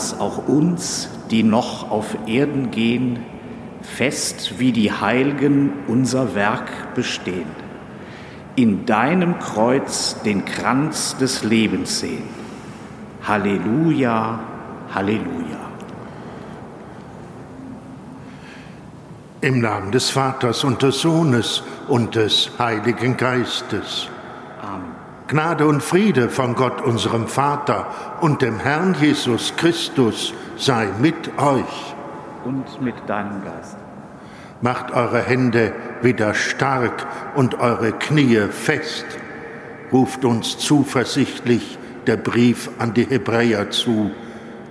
lass auch uns, die noch auf Erden gehen, fest wie die Heiligen unser Werk bestehen. In deinem Kreuz den Kranz des Lebens sehen. Halleluja, Halleluja. Im Namen des Vaters und des Sohnes und des Heiligen Geistes. Gnade und Friede von Gott, unserem Vater und dem Herrn Jesus Christus sei mit euch. Und mit deinem Geist. Macht eure Hände wieder stark und eure Knie fest. Ruft uns zuversichtlich der Brief an die Hebräer zu.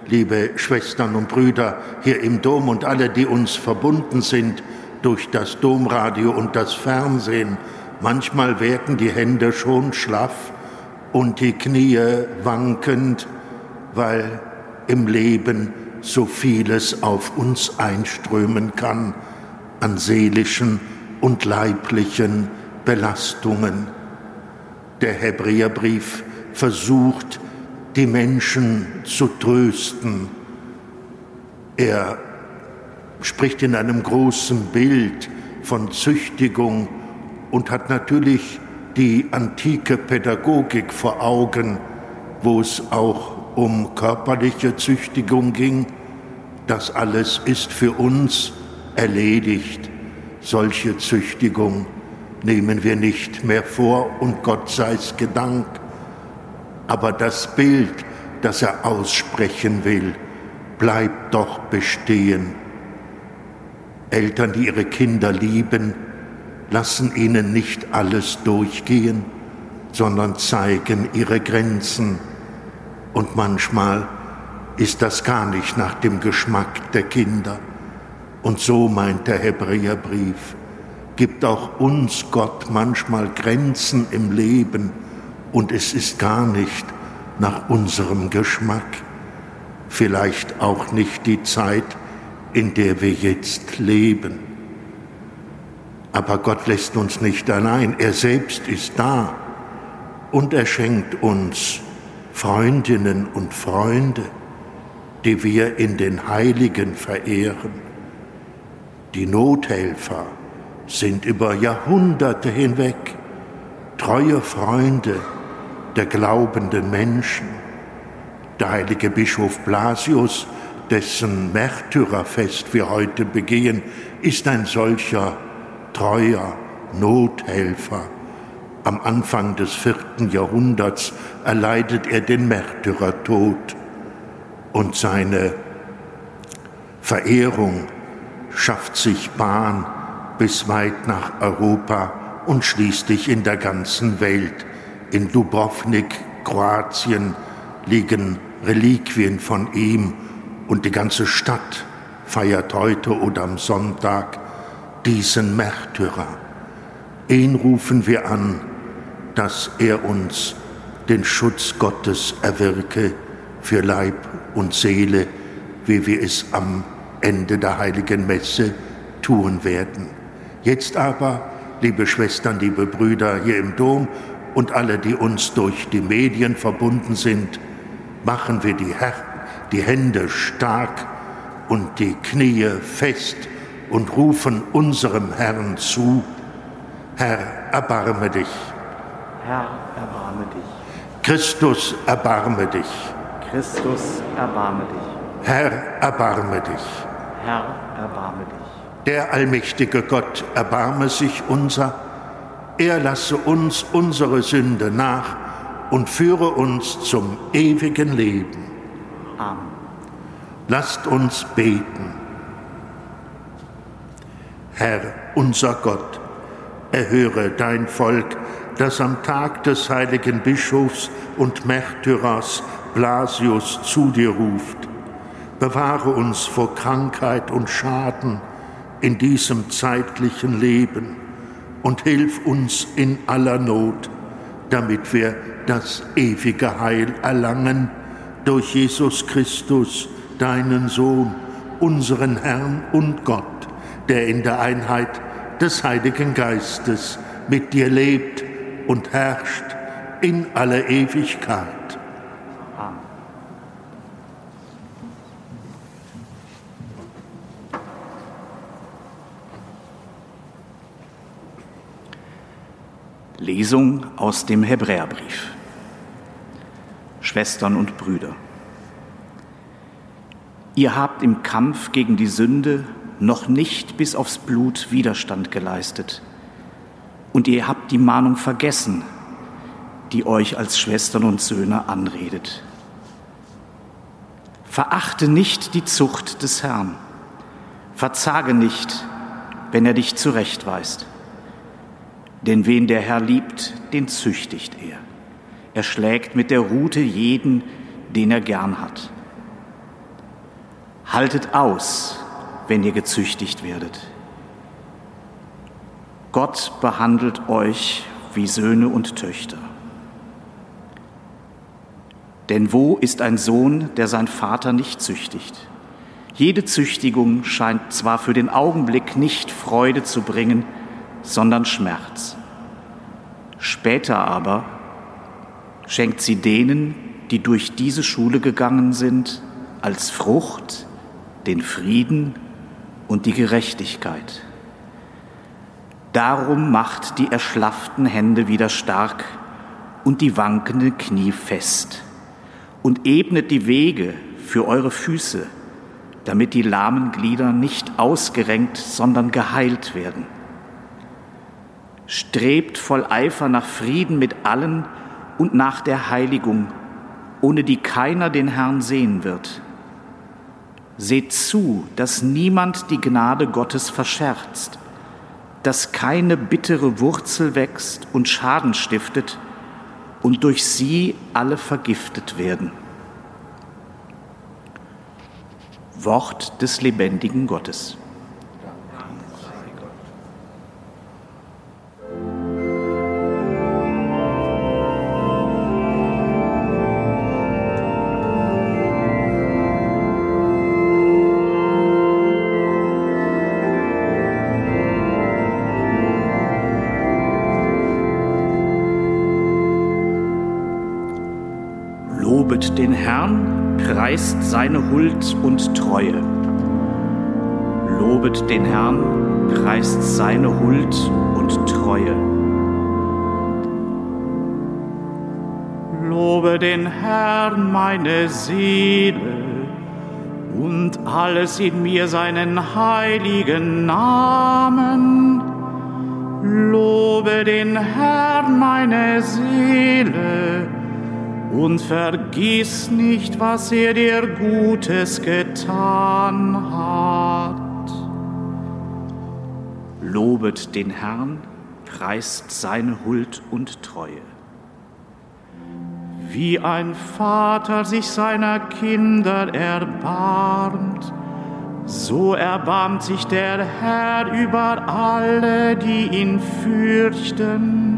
Liebe Schwestern und Brüder hier im Dom und alle, die uns verbunden sind durch das Domradio und das Fernsehen, manchmal werden die Hände schon schlaff und die Knie wankend, weil im Leben so vieles auf uns einströmen kann an seelischen und leiblichen Belastungen. Der Hebräerbrief versucht, die Menschen zu trösten. Er spricht in einem großen Bild von Züchtigung und hat natürlich die antike Pädagogik vor Augen, wo es auch um körperliche Züchtigung ging. Das alles ist für uns erledigt. Solche Züchtigung nehmen wir nicht mehr vor und Gott sei es gedankt. Aber das Bild, das er aussprechen will, bleibt doch bestehen. Eltern, die ihre Kinder lieben, lassen ihnen nicht alles durchgehen, sondern zeigen ihre Grenzen. Und manchmal ist das gar nicht nach dem Geschmack der Kinder. Und so meint der Hebräerbrief, gibt auch uns Gott manchmal Grenzen im Leben und es ist gar nicht nach unserem Geschmack. Vielleicht auch nicht die Zeit, in der wir jetzt leben. Aber Gott lässt uns nicht allein. Er selbst ist da und er schenkt uns Freundinnen und Freunde, die wir in den Heiligen verehren. Die Nothelfer sind über Jahrhunderte hinweg treue Freunde der glaubenden Menschen. Der heilige Bischof Blasius, dessen Märtyrerfest wir heute begehen, ist ein solcher treuer Nothelfer. Am Anfang des vierten Jahrhunderts erleidet er den Märtyrertod und seine Verehrung schafft sich Bahn bis weit nach Europa und schließlich in der ganzen Welt. In Dubrovnik, Kroatien, liegen Reliquien von ihm und die ganze Stadt feiert heute oder am Sonntag diesen Märtyrer. Ihn rufen wir an, dass er uns den Schutz Gottes erwirke für Leib und Seele, wie wir es am Ende der heiligen Messe tun werden. Jetzt aber, liebe Schwestern, liebe Brüder hier im Dom und alle, die uns durch die Medien verbunden sind, machen wir die, Her die Hände stark und die Knie fest und rufen unserem Herrn zu, Herr, erbarme dich. Herr, erbarme dich. Christus, erbarme dich. Christus, erbarme dich. Herr, erbarme dich. Herr, erbarme dich. Der allmächtige Gott, erbarme sich unser. Er lasse uns unsere Sünde nach und führe uns zum ewigen Leben. Amen. Lasst uns beten. Herr, unser Gott, Erhöre dein Volk, das am Tag des heiligen Bischofs und Märtyrers Blasius zu dir ruft. Bewahre uns vor Krankheit und Schaden in diesem zeitlichen Leben und hilf uns in aller Not, damit wir das ewige Heil erlangen durch Jesus Christus, deinen Sohn, unseren Herrn und Gott, der in der Einheit des Heiligen Geistes mit dir lebt und herrscht in aller Ewigkeit. Lesung aus dem Hebräerbrief. Schwestern und Brüder, ihr habt im Kampf gegen die Sünde noch nicht bis aufs Blut Widerstand geleistet. Und ihr habt die Mahnung vergessen, die euch als Schwestern und Söhne anredet. Verachte nicht die Zucht des Herrn. Verzage nicht, wenn er dich zurechtweist. Denn wen der Herr liebt, den züchtigt er. Er schlägt mit der Rute jeden, den er gern hat. Haltet aus, wenn ihr gezüchtigt werdet. Gott behandelt euch wie Söhne und Töchter. Denn wo ist ein Sohn, der sein Vater nicht züchtigt? Jede Züchtigung scheint zwar für den Augenblick nicht Freude zu bringen, sondern Schmerz. Später aber schenkt sie denen, die durch diese Schule gegangen sind, als Frucht den Frieden und die Gerechtigkeit. Darum macht die erschlafften Hände wieder stark und die wankenden Knie fest und ebnet die Wege für eure Füße, damit die lahmen Glieder nicht ausgerenkt, sondern geheilt werden. Strebt voll Eifer nach Frieden mit allen und nach der Heiligung, ohne die keiner den Herrn sehen wird. Seht zu, dass niemand die Gnade Gottes verscherzt, dass keine bittere Wurzel wächst und Schaden stiftet und durch sie alle vergiftet werden. Wort des lebendigen Gottes. Herrn, preist seine Huld und Treue. Lobet den Herrn, preist seine Huld und Treue. Lobe den Herrn, meine Seele, und alles in mir seinen heiligen Namen. Lobe den Herrn, meine Seele, und vergiss nicht, was er dir Gutes getan hat. Lobet den Herrn, preist seine Huld und Treue. Wie ein Vater sich seiner Kinder erbarmt, so erbarmt sich der Herr über alle, die ihn fürchten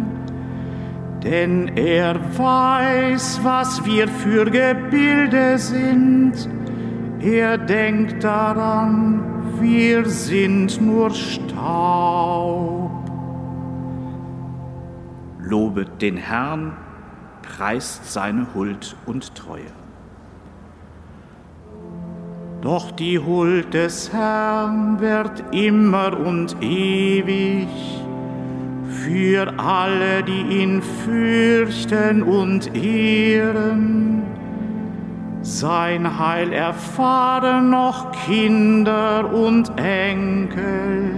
denn er weiß, was wir für Gebilde sind. Er denkt daran, wir sind nur Staub. Lobet den Herrn, preist seine Huld und Treue. Doch die Huld des Herrn wird immer und ewig für alle, die ihn fürchten und ehren. Sein Heil erfahren noch Kinder und Enkel,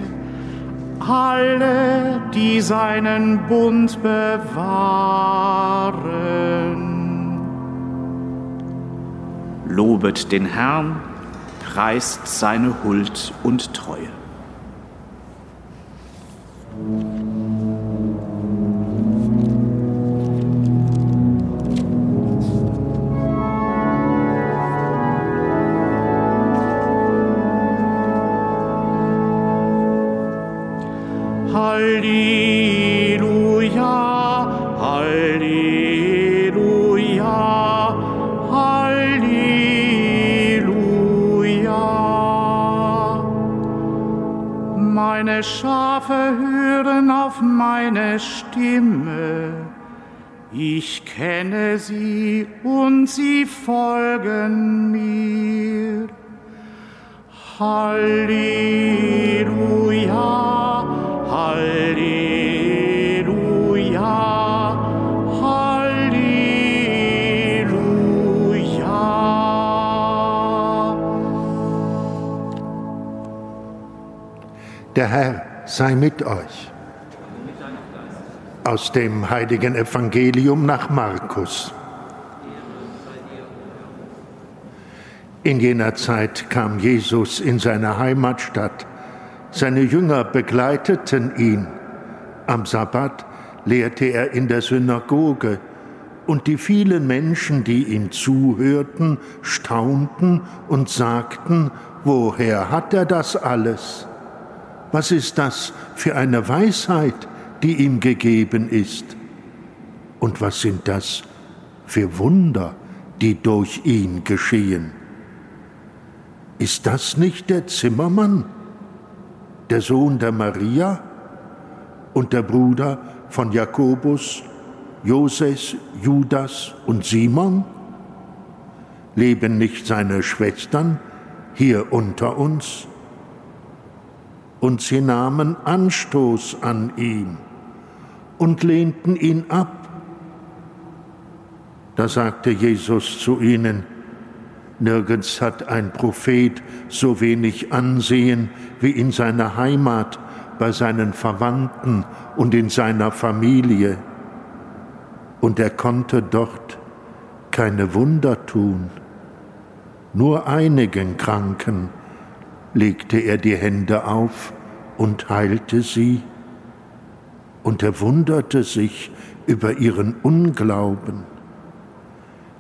alle, die seinen Bund bewahren. Lobet den Herrn, preist seine Huld und Treue. Auf meine Stimme. Ich kenne sie und sie folgen mir. Halleluja, Halleluja, Halleluja. Der Herr sei mit euch. Aus dem heiligen Evangelium nach Markus. In jener Zeit kam Jesus in seine Heimatstadt. Seine Jünger begleiteten ihn. Am Sabbat lehrte er in der Synagoge, und die vielen Menschen, die ihm zuhörten, staunten und sagten, woher hat er das alles? Was ist das für eine Weisheit, die ihm gegeben ist? Und was sind das für Wunder, die durch ihn geschehen? Ist das nicht der Zimmermann, der Sohn der Maria und der Bruder von Jakobus, Joses, Judas und Simon? Leben nicht seine Schwestern hier unter uns? Und sie nahmen Anstoß an ihm und lehnten ihn ab. Da sagte Jesus zu ihnen, Nirgends hat ein Prophet so wenig Ansehen wie in seiner Heimat, bei seinen Verwandten und in seiner Familie. Und er konnte dort keine Wunder tun. Nur einigen Kranken legte er die Hände auf und heilte sie. Und er wunderte sich über ihren Unglauben.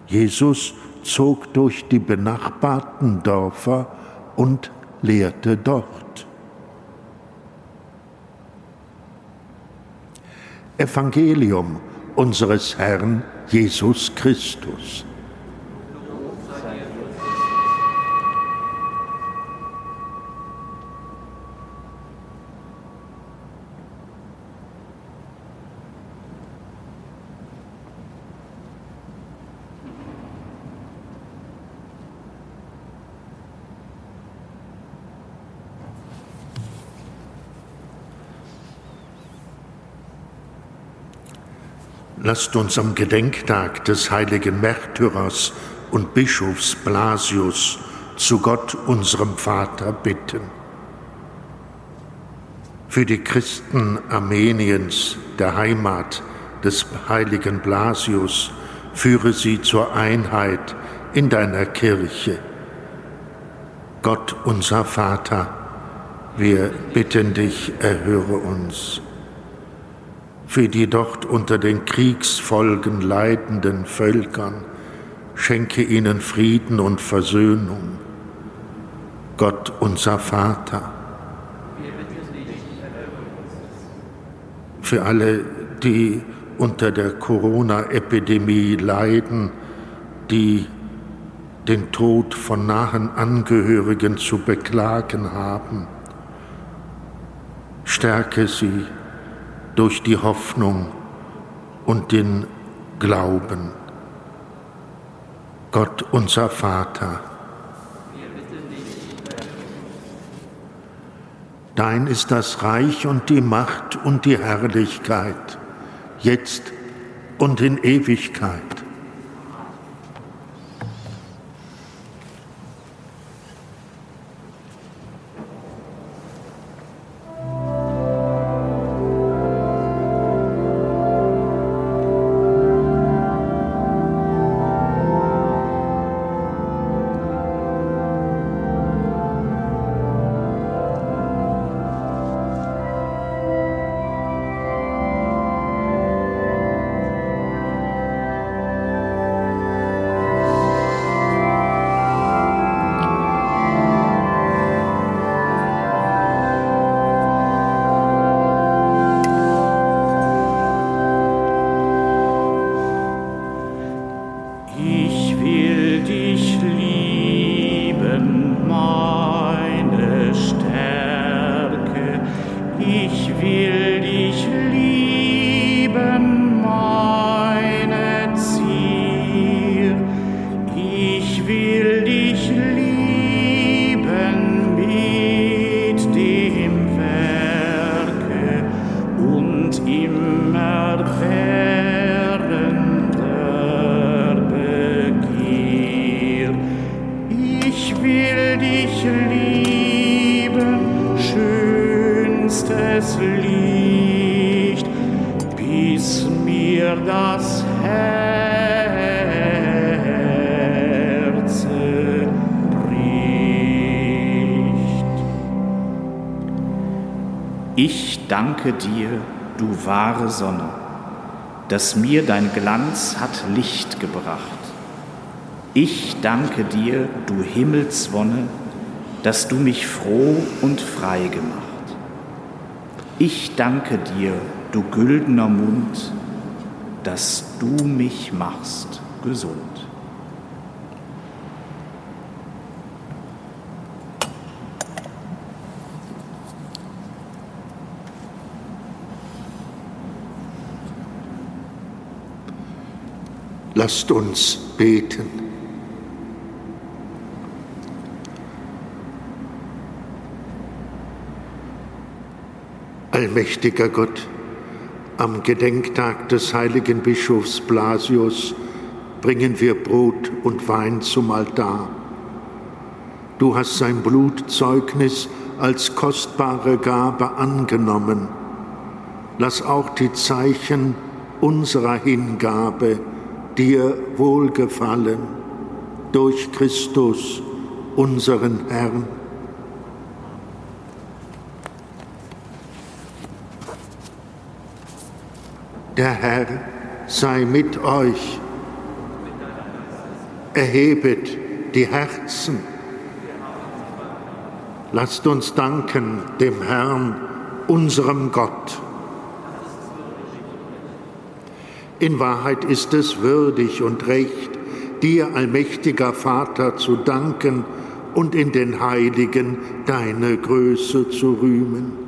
Jesus zog durch die benachbarten Dörfer und lehrte dort. Evangelium unseres Herrn Jesus Christus. Lasst uns am Gedenktag des heiligen Märtyrers und Bischofs Blasius zu Gott, unserem Vater, bitten. Für die Christen Armeniens, der Heimat des heiligen Blasius, führe sie zur Einheit in deiner Kirche. Gott, unser Vater, wir bitten dich, erhöre uns für die dort unter den Kriegsfolgen leidenden Völkern. Schenke ihnen Frieden und Versöhnung. Gott unser Vater. Für alle, die unter der Corona-Epidemie leiden, die den Tod von nahen Angehörigen zu beklagen haben, stärke sie durch die Hoffnung und den Glauben. Gott unser Vater, dein ist das Reich und die Macht und die Herrlichkeit, jetzt und in Ewigkeit. Will dich lieben, schönstes Licht, bis mir das Herz bricht. Ich danke dir, du wahre Sonne, dass mir dein Glanz hat Licht gebracht. Ich danke dir, du Himmelswonne, dass du mich froh und frei gemacht. Ich danke dir, du güldener Mund, dass du mich machst gesund. Lasst uns beten. Allmächtiger Gott, am Gedenktag des heiligen Bischofs Blasius bringen wir Brot und Wein zum Altar. Du hast sein Blutzeugnis als kostbare Gabe angenommen. Lass auch die Zeichen unserer Hingabe dir wohlgefallen durch Christus, unseren Herrn. Der Herr sei mit euch. Erhebet die Herzen. Lasst uns danken dem Herrn, unserem Gott. In Wahrheit ist es würdig und recht, dir, allmächtiger Vater, zu danken und in den Heiligen deine Größe zu rühmen.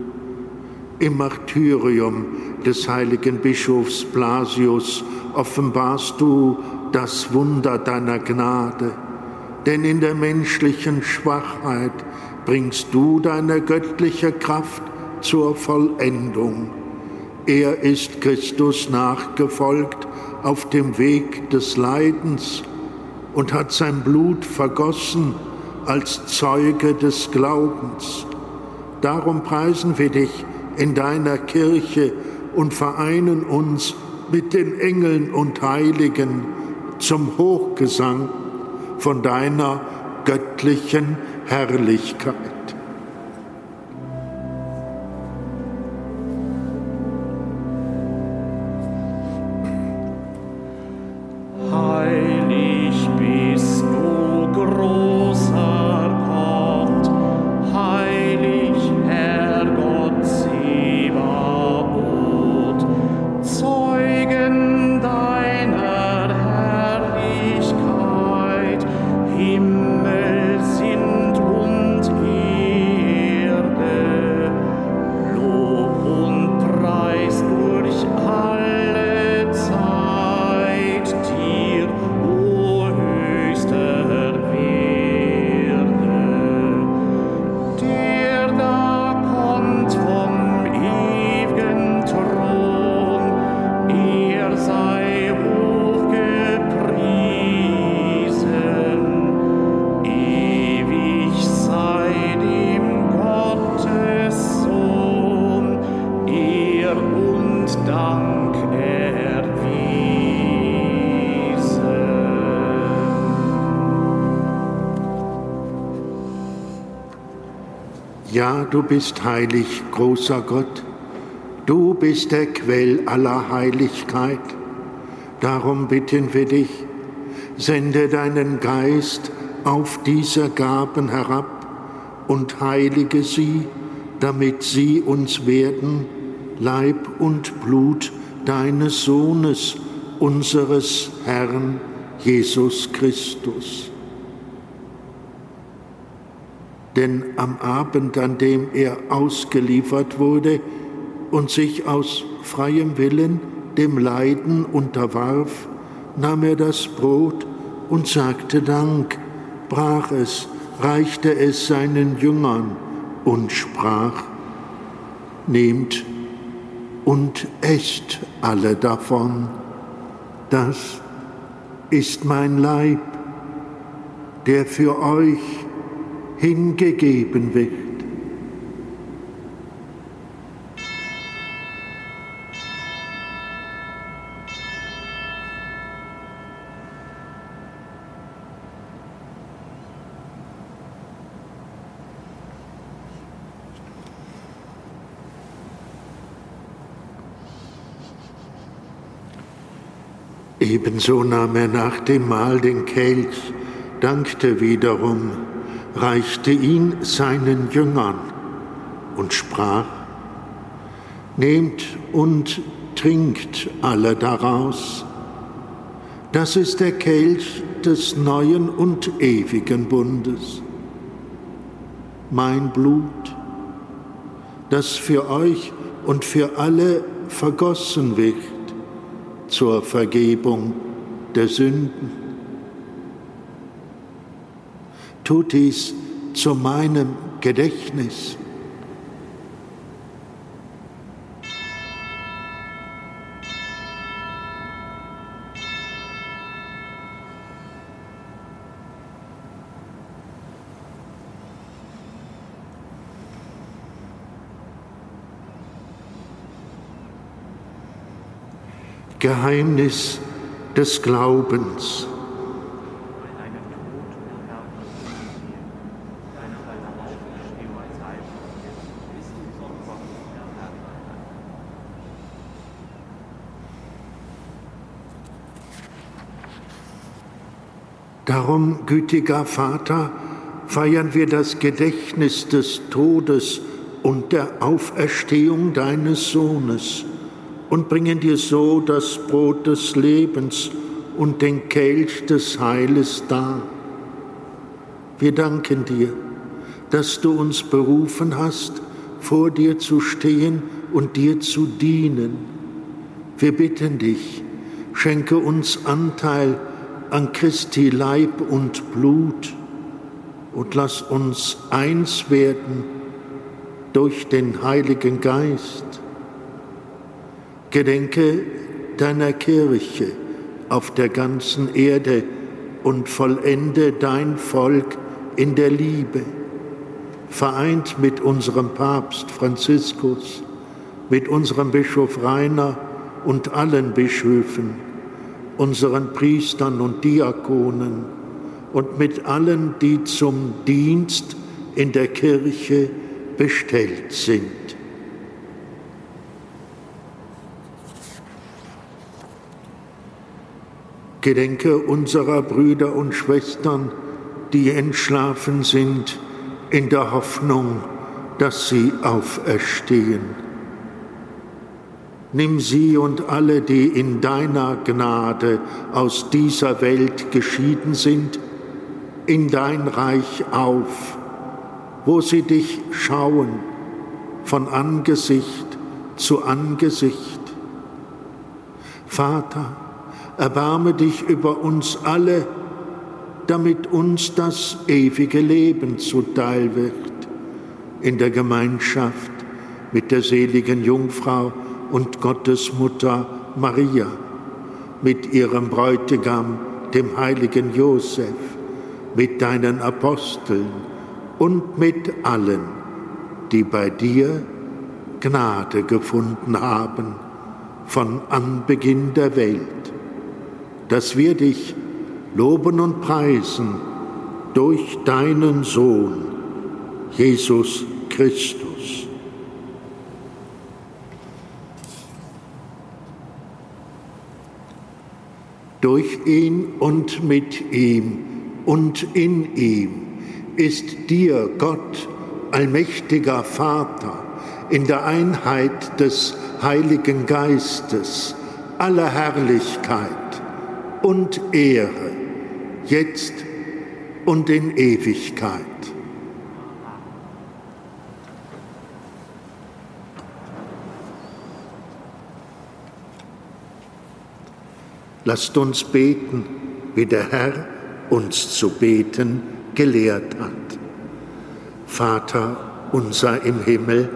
Im Martyrium des heiligen Bischofs Blasius offenbarst du das Wunder deiner Gnade, denn in der menschlichen Schwachheit bringst du deine göttliche Kraft zur Vollendung. Er ist Christus nachgefolgt auf dem Weg des Leidens und hat sein Blut vergossen als Zeuge des Glaubens. Darum preisen wir dich in deiner Kirche und vereinen uns mit den Engeln und Heiligen zum Hochgesang von deiner göttlichen Herrlichkeit. Du bist heilig, großer Gott. Du bist der Quell aller Heiligkeit. Darum bitten wir dich, sende deinen Geist auf diese Gaben herab und heilige sie, damit sie uns werden, Leib und Blut deines Sohnes, unseres Herrn Jesus Christus. Denn am Abend, an dem er ausgeliefert wurde und sich aus freiem Willen dem Leiden unterwarf, nahm er das Brot und sagte Dank, brach es, reichte es seinen Jüngern und sprach, Nehmt und esst alle davon, das ist mein Leib, der für euch hingegeben wird. Ebenso nahm er nach dem Mahl den Kelch, dankte wiederum, reichte ihn seinen Jüngern und sprach, Nehmt und trinkt alle daraus. Das ist der Kelch des neuen und ewigen Bundes. Mein Blut, das für euch und für alle vergossen wird zur Vergebung der Sünden. Tut dies zu meinem Gedächtnis. Geheimnis des Glaubens. Darum, gütiger Vater, feiern wir das Gedächtnis des Todes und der Auferstehung deines Sohnes und bringen dir so das Brot des Lebens und den Kelch des Heiles dar. Wir danken dir, dass du uns berufen hast, vor dir zu stehen und dir zu dienen. Wir bitten dich, schenke uns Anteil an Christi Leib und Blut und lass uns eins werden durch den Heiligen Geist. Gedenke deiner Kirche auf der ganzen Erde und vollende dein Volk in der Liebe, vereint mit unserem Papst Franziskus, mit unserem Bischof Rainer und allen Bischöfen, unseren Priestern und Diakonen und mit allen, die zum Dienst in der Kirche bestellt sind. Gedenke unserer Brüder und Schwestern, die entschlafen sind, in der Hoffnung, dass sie auferstehen. Nimm sie und alle, die in deiner Gnade aus dieser Welt geschieden sind, in dein Reich auf, wo sie dich schauen, von Angesicht zu Angesicht. Vater, erbarme dich über uns alle, damit uns das ewige Leben zuteil wird, in der Gemeinschaft mit der seligen Jungfrau und Gottesmutter Maria, mit ihrem Bräutigam, dem heiligen Josef, mit deinen Aposteln und mit allen, die bei dir Gnade gefunden haben von Anbeginn der Welt dass wir dich loben und preisen durch deinen Sohn, Jesus Christus. Durch ihn und mit ihm und in ihm ist dir, Gott, allmächtiger Vater, in der Einheit des Heiligen Geistes, aller Herrlichkeit, und Ehre, jetzt und in Ewigkeit. Lasst uns beten, wie der Herr uns zu beten gelehrt hat. Vater unser im Himmel,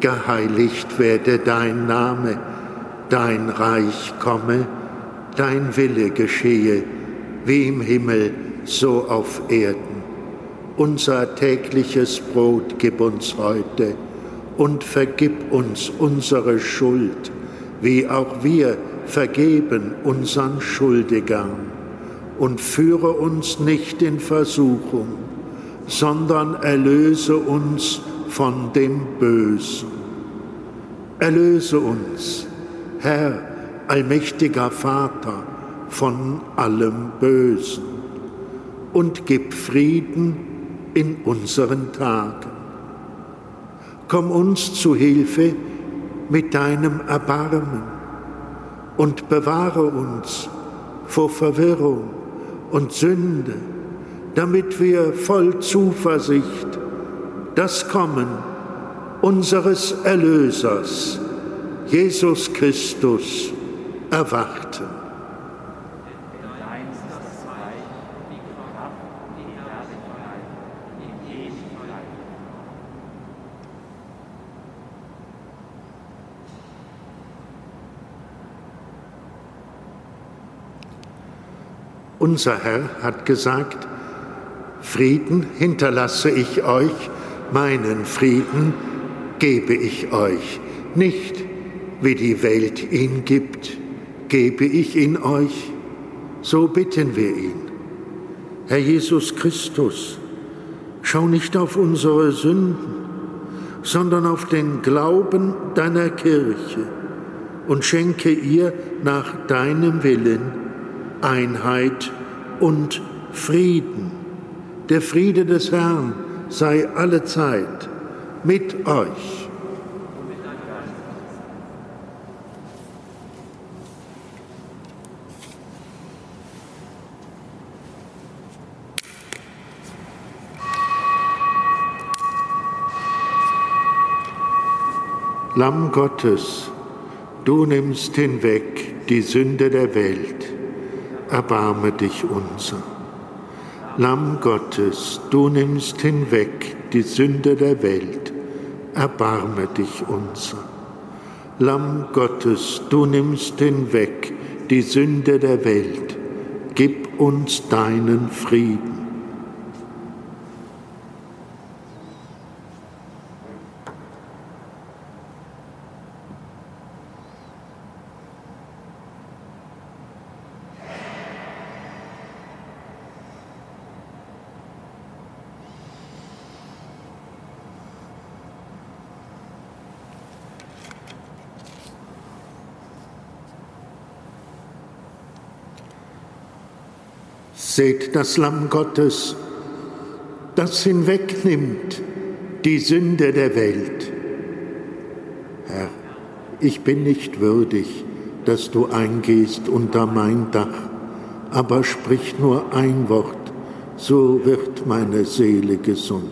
geheiligt werde dein Name, dein Reich komme, dein Wille geschehe, wie im Himmel, so auf Erden. Unser tägliches Brot gib uns heute und vergib uns unsere Schuld, wie auch wir vergeben unseren Schuldigern. Und führe uns nicht in Versuchung, sondern erlöse uns von dem Bösen. Erlöse uns, Herr, allmächtiger Vater, von allem Bösen und gib Frieden in unseren Tagen. Komm uns zu Hilfe mit deinem Erbarmen und bewahre uns vor Verwirrung und Sünde, damit wir voll Zuversicht das Kommen unseres Erlösers, Jesus Christus, erwarten. Unser Herr hat gesagt, Frieden hinterlasse ich euch, meinen Frieden gebe ich euch. Nicht wie die Welt ihn gibt, gebe ich ihn euch. So bitten wir ihn. Herr Jesus Christus, schau nicht auf unsere Sünden, sondern auf den Glauben deiner Kirche und schenke ihr nach deinem Willen Einheit und Frieden. Der Friede des Herrn sei alle Zeit mit euch. Lamm Gottes, du nimmst hinweg die Sünde der Welt erbarme dich unser. Lamm Gottes, du nimmst hinweg die Sünde der Welt, erbarme dich unser. Lamm Gottes, du nimmst hinweg die Sünde der Welt, gib uns deinen Frieden. Seht das Lamm Gottes, das hinwegnimmt die Sünde der Welt. Herr, ich bin nicht würdig, dass du eingehst unter mein Dach, aber sprich nur ein Wort, so wird meine Seele gesund.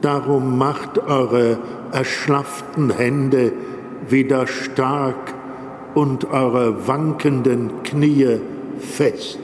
Darum macht eure erschlafften Hände wieder stark und eure wankenden Knie fest.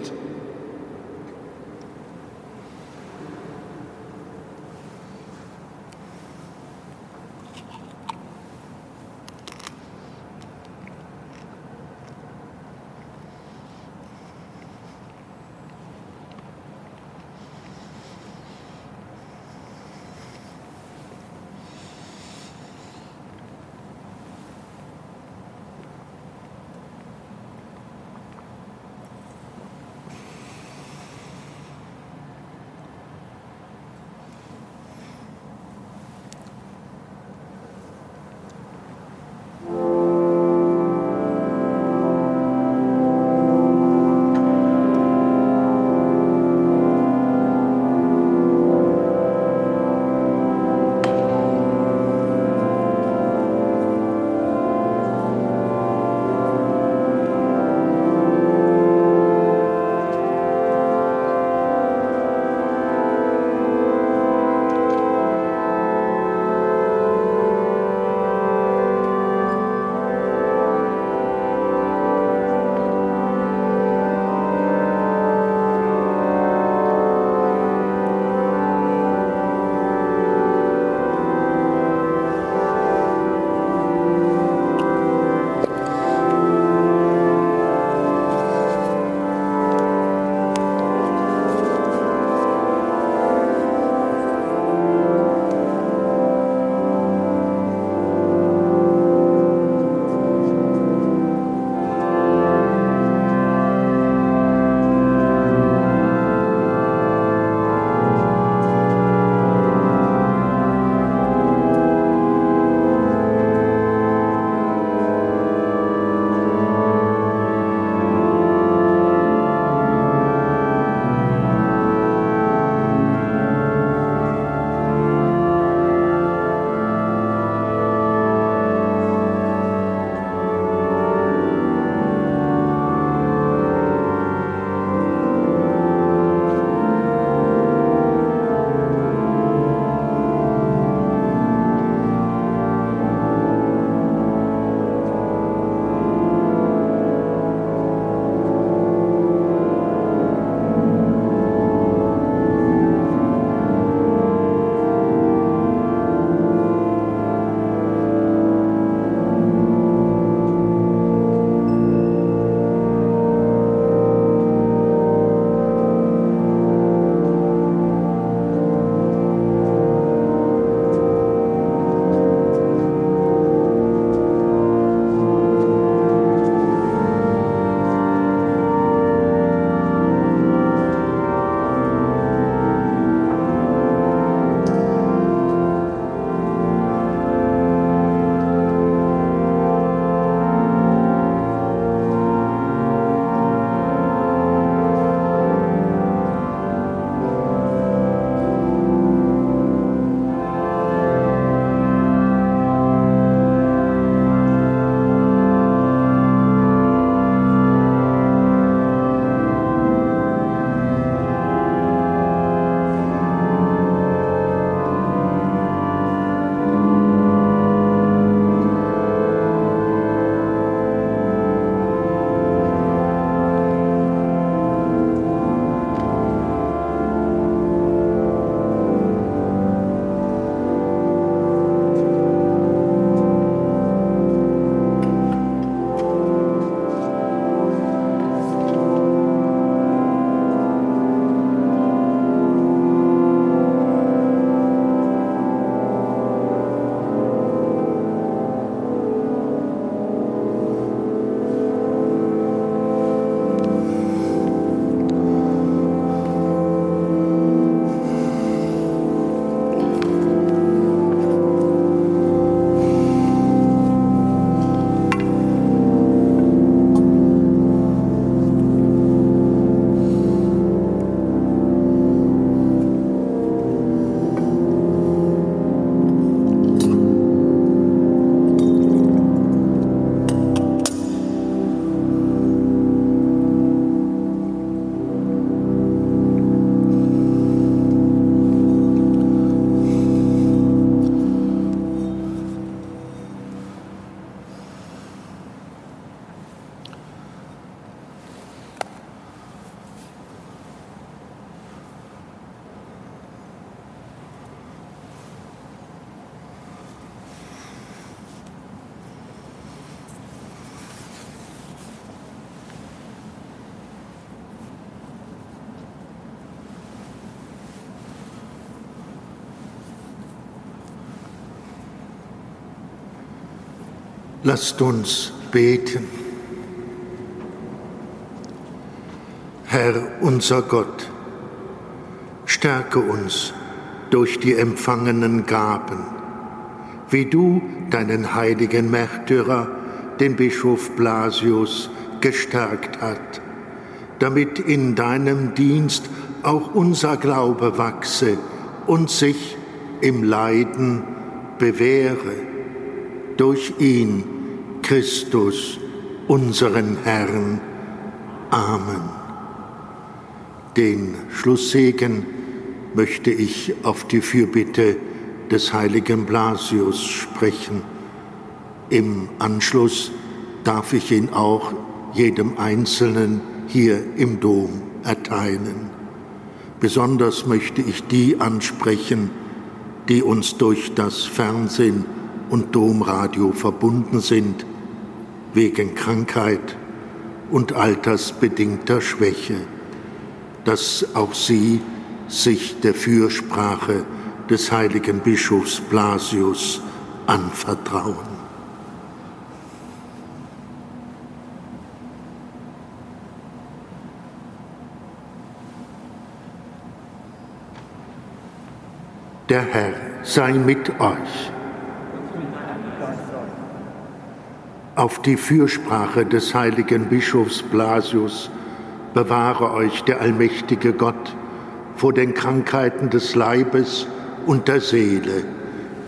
Lasst uns beten. Herr unser Gott, stärke uns durch die empfangenen Gaben, wie du deinen heiligen Märtyrer, den Bischof Blasius, gestärkt hat, damit in deinem Dienst auch unser Glaube wachse und sich im Leiden bewähre. Durch ihn, Christus, unseren Herrn. Amen. Den Schlusssegen möchte ich auf die Fürbitte des heiligen Blasius sprechen. Im Anschluss darf ich ihn auch jedem Einzelnen hier im Dom erteilen. Besonders möchte ich die ansprechen, die uns durch das Fernsehen und Domradio verbunden sind, wegen Krankheit und altersbedingter Schwäche dass auch sie sich der Fürsprache des heiligen Bischofs Blasius anvertrauen. Der Herr sei mit euch. Auf die Fürsprache des heiligen Bischofs Blasius bewahre euch der allmächtige Gott vor den Krankheiten des Leibes und der Seele,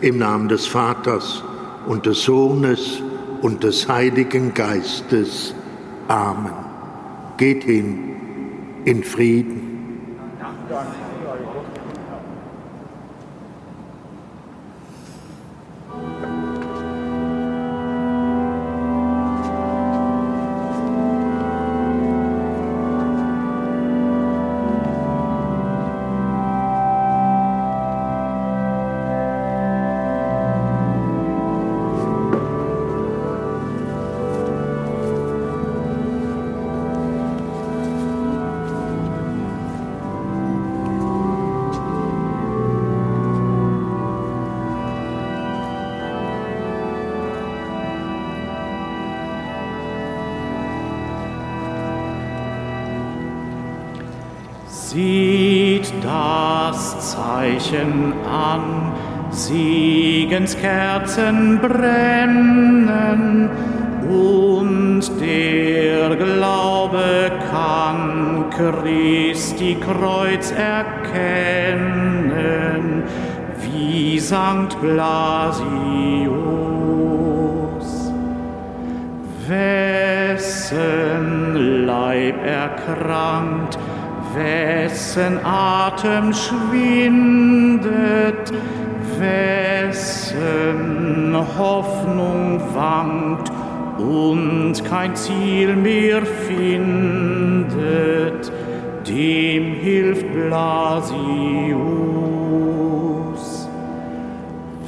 im Namen des Vaters und des Sohnes und des Heiligen Geistes. Amen. Geht hin in Frieden. Siegenskerzen brennen und der Glaube kann Christi Kreuz erkennen, wie Sankt Blasius. Wessen Leib erkrankt, wessen Atem schwindet, wessen Hoffnung wankt und kein Ziel mehr findet, dem hilft Blasius.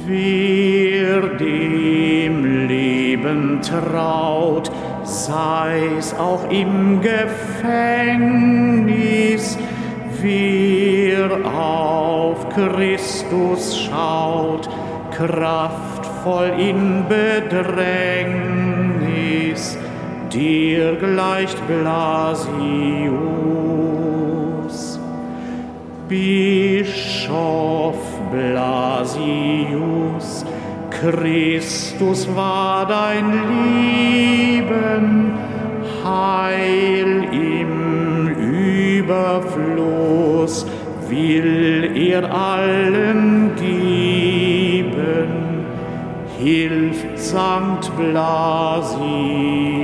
Wer dem Leben traut, sei's auch im Gefängnis, wer auf Christus schaut, kraftvoll in Bedrängnis, dir gleicht Blasius. Bischof Blasius, Christus war dein Lieben, Heil will er allen geben. Hilft Sankt Blasius.